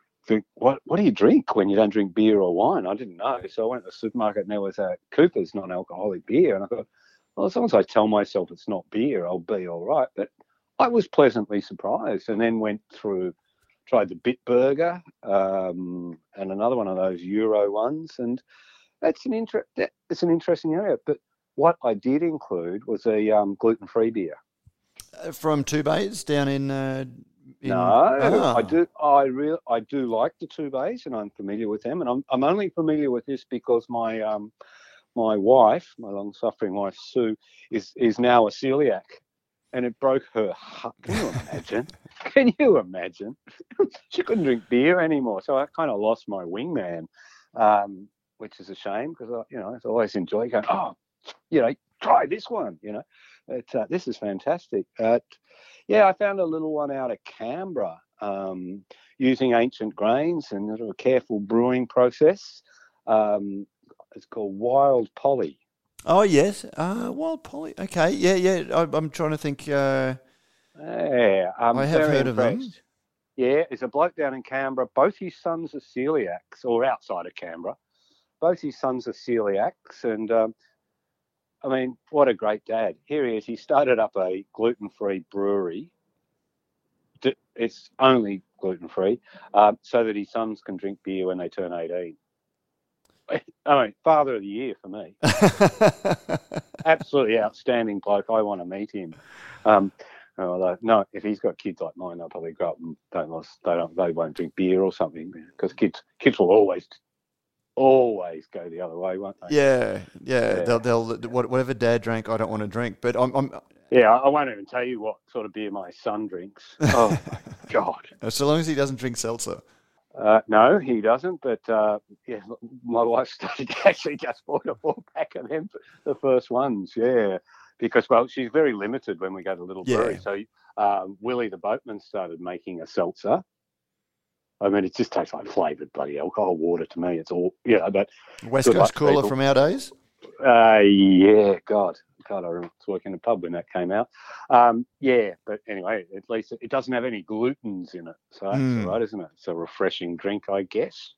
what what do you drink when you don't drink beer or wine? I didn't know, so I went to the supermarket and there was a Cooper's non-alcoholic beer, and I thought, well, as long as I tell myself it's not beer, I'll be all right. But I was pleasantly surprised, and then went through tried the Bitburger um, and another one of those Euro ones, and that's an inter- that, it's an interesting area. But what I did include was a um, gluten-free beer. Uh, From Two Bays down in. Uh, in no, Ah. I do. I real I do like the two bays, and I'm familiar with them. And I'm I'm only familiar with this because my um my wife, my long-suffering wife Sue, is is now a celiac, and it broke her heart. Can you imagine? [laughs] Can you imagine? [laughs] she couldn't drink beer anymore, so I kind of lost my wingman, um, which is a shame because I, you know, I always enjoy going. Oh, you know, try this one. You know, uh, this is fantastic. Uh, yeah, I found a little one out of Canberra um, using ancient grains and sort of a careful brewing process. Um, it's called Wild Polly. Oh yes, uh, Wild Polly. Okay, yeah, yeah. I, I'm trying to think. Uh, Yeah, I'm I have heard of them. Yeah, there's a bloke down in Canberra. Both his sons are celiacs, or outside of Canberra. Both his sons are celiacs, and um, I mean, what a great dad! Here he is. He started up a gluten-free brewery. It's only gluten-free, um, so that his sons can drink beer when they turn 18. I mean, father of the year for me [laughs] absolutely outstanding bloke. I want to meet him. Um, although, no, if he's got kids like mine, they'll probably grow up and don't they don't they won't drink beer or something because kids kids will always always go the other way, won't they? yeah, yeah. Yeah. They'll, they'll whatever Dad drank, I don't want to drink. But I'm, I'm Yeah, I won't even tell you what sort of beer my son drinks. [laughs] Oh my god! So long as he doesn't drink seltzer. Uh, no, he doesn't. But uh, yeah, my wife [laughs] started actually just bought a four pack of them, the first ones. Yeah, because well, she's very limited when we go to Little Yeah. Brewery. So um, Willie the boatman started making a seltzer. I mean, it just tastes like flavoured bloody alcohol water to me. It's all yeah, but West Coast cooler people. from our days. Uh, yeah, God, God, I was working in a pub when that came out. Um, yeah, but anyway, at least it doesn't have any glutens in it, so that's Hmm. all right, isn't it? It's a refreshing drink, I guess.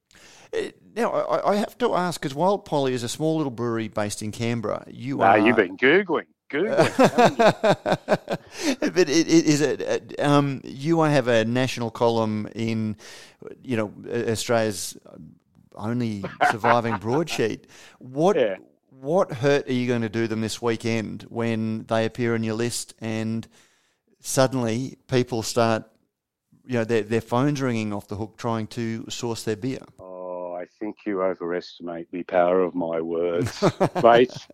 Uh, Now, I, have to ask, because Wild Polly is a small little brewery based in Canberra. You Ah, are. you've been googling, googling. [laughs] haven't you? but it, it, is it? Um, you I have a national column in, you know, Australia's only surviving broadsheet. What Yeah. what hurt are you going to do them this weekend when they appear on your list and suddenly people start, you know, their their phones ringing off the hook trying to source their beer? oh, I think you overestimate the power of my words, mate. [laughs]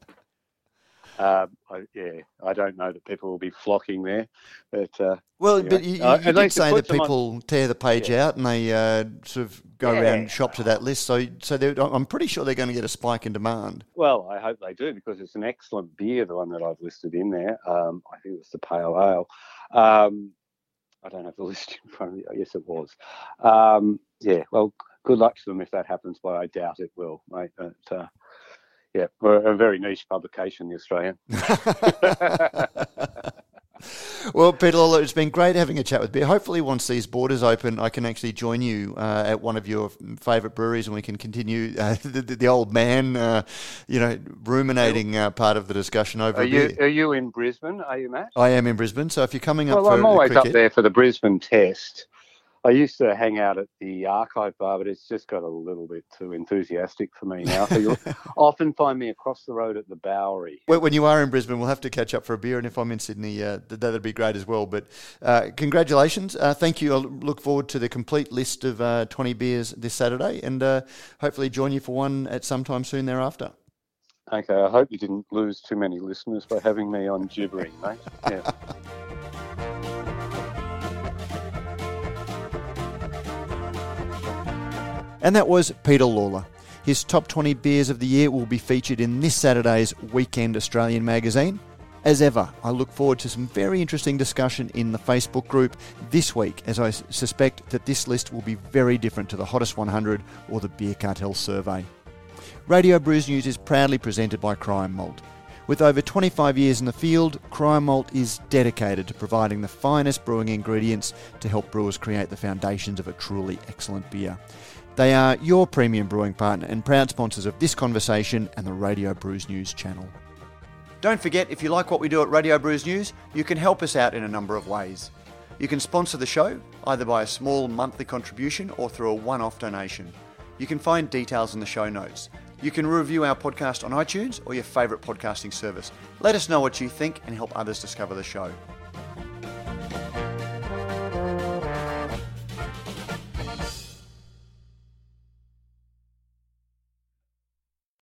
Um, I, yeah, I don't know that people will be flocking there, but uh, Well, Yeah. but you, you, Uh, you did say that them on- people tear the page out and they uh, sort of go Yeah. around and shop to that list. So, so I'm pretty sure they're going to get a spike in demand. Well, I hope they do because it's an excellent beer, the one that I've listed in there. Um, I think it was the Pale Ale. Um, I don't have the [laughs] list in front of me. Yes, it was. Um, yeah, well, good luck to them if that happens, but I doubt it will, mate. But, uh, yeah, we're a very niche publication, The Australian. [laughs] [laughs] well, Peter Lalor, it's been great having a chat with Beer. Hopefully, once these borders open, I can actually join you uh, at one of your favourite breweries and we can continue uh, [laughs] the, the, the old man, uh, you know, ruminating uh, part of the discussion over Are you beer. are you in Brisbane? Are you, Matt? I am in Brisbane, so if you're coming up Well, for I'm always cricket, up there for the Brisbane Test. I used to hang out at the archive bar, but it's just got a little bit too enthusiastic for me now. So you'll [laughs] often find me across the road at the Bowery. When when you are in Brisbane, we'll have to catch up for a beer, and if I'm in Sydney, uh, that'd be great as well. But uh, congratulations, uh, thank you. I look forward to the complete list of uh, 20 beers this Saturday, and uh, hopefully join you for one at some time soon thereafter. Okay, I hope you didn't lose too many listeners by having me on gibbering, mate. [laughs] Yeah. And that was Peter Lalor. His top 20 beers of the year will be featured in this Saturday's Weekend Australian magazine. As ever, I look forward to some very interesting discussion in the Facebook group this week, as I suspect that this list will be very different to the Hottest 100 or the Beer Cartel survey. Radio Brews News is proudly presented by Cryer Malt. With over 25 years in the field, Cryer Malt is dedicated to providing the finest brewing ingredients to help brewers create the foundations of a truly excellent beer. They are your premium brewing partner and proud sponsors of this conversation and the Radio Brews News channel. Don't forget, if you like what we do at Radio Brews News, you can help us out in a number of ways. You can sponsor the show, either by a small monthly contribution or through a one off donation. You can find details in the show notes. You can review our podcast on iTunes or your favourite podcasting service. Let us know what you think and help others discover the show.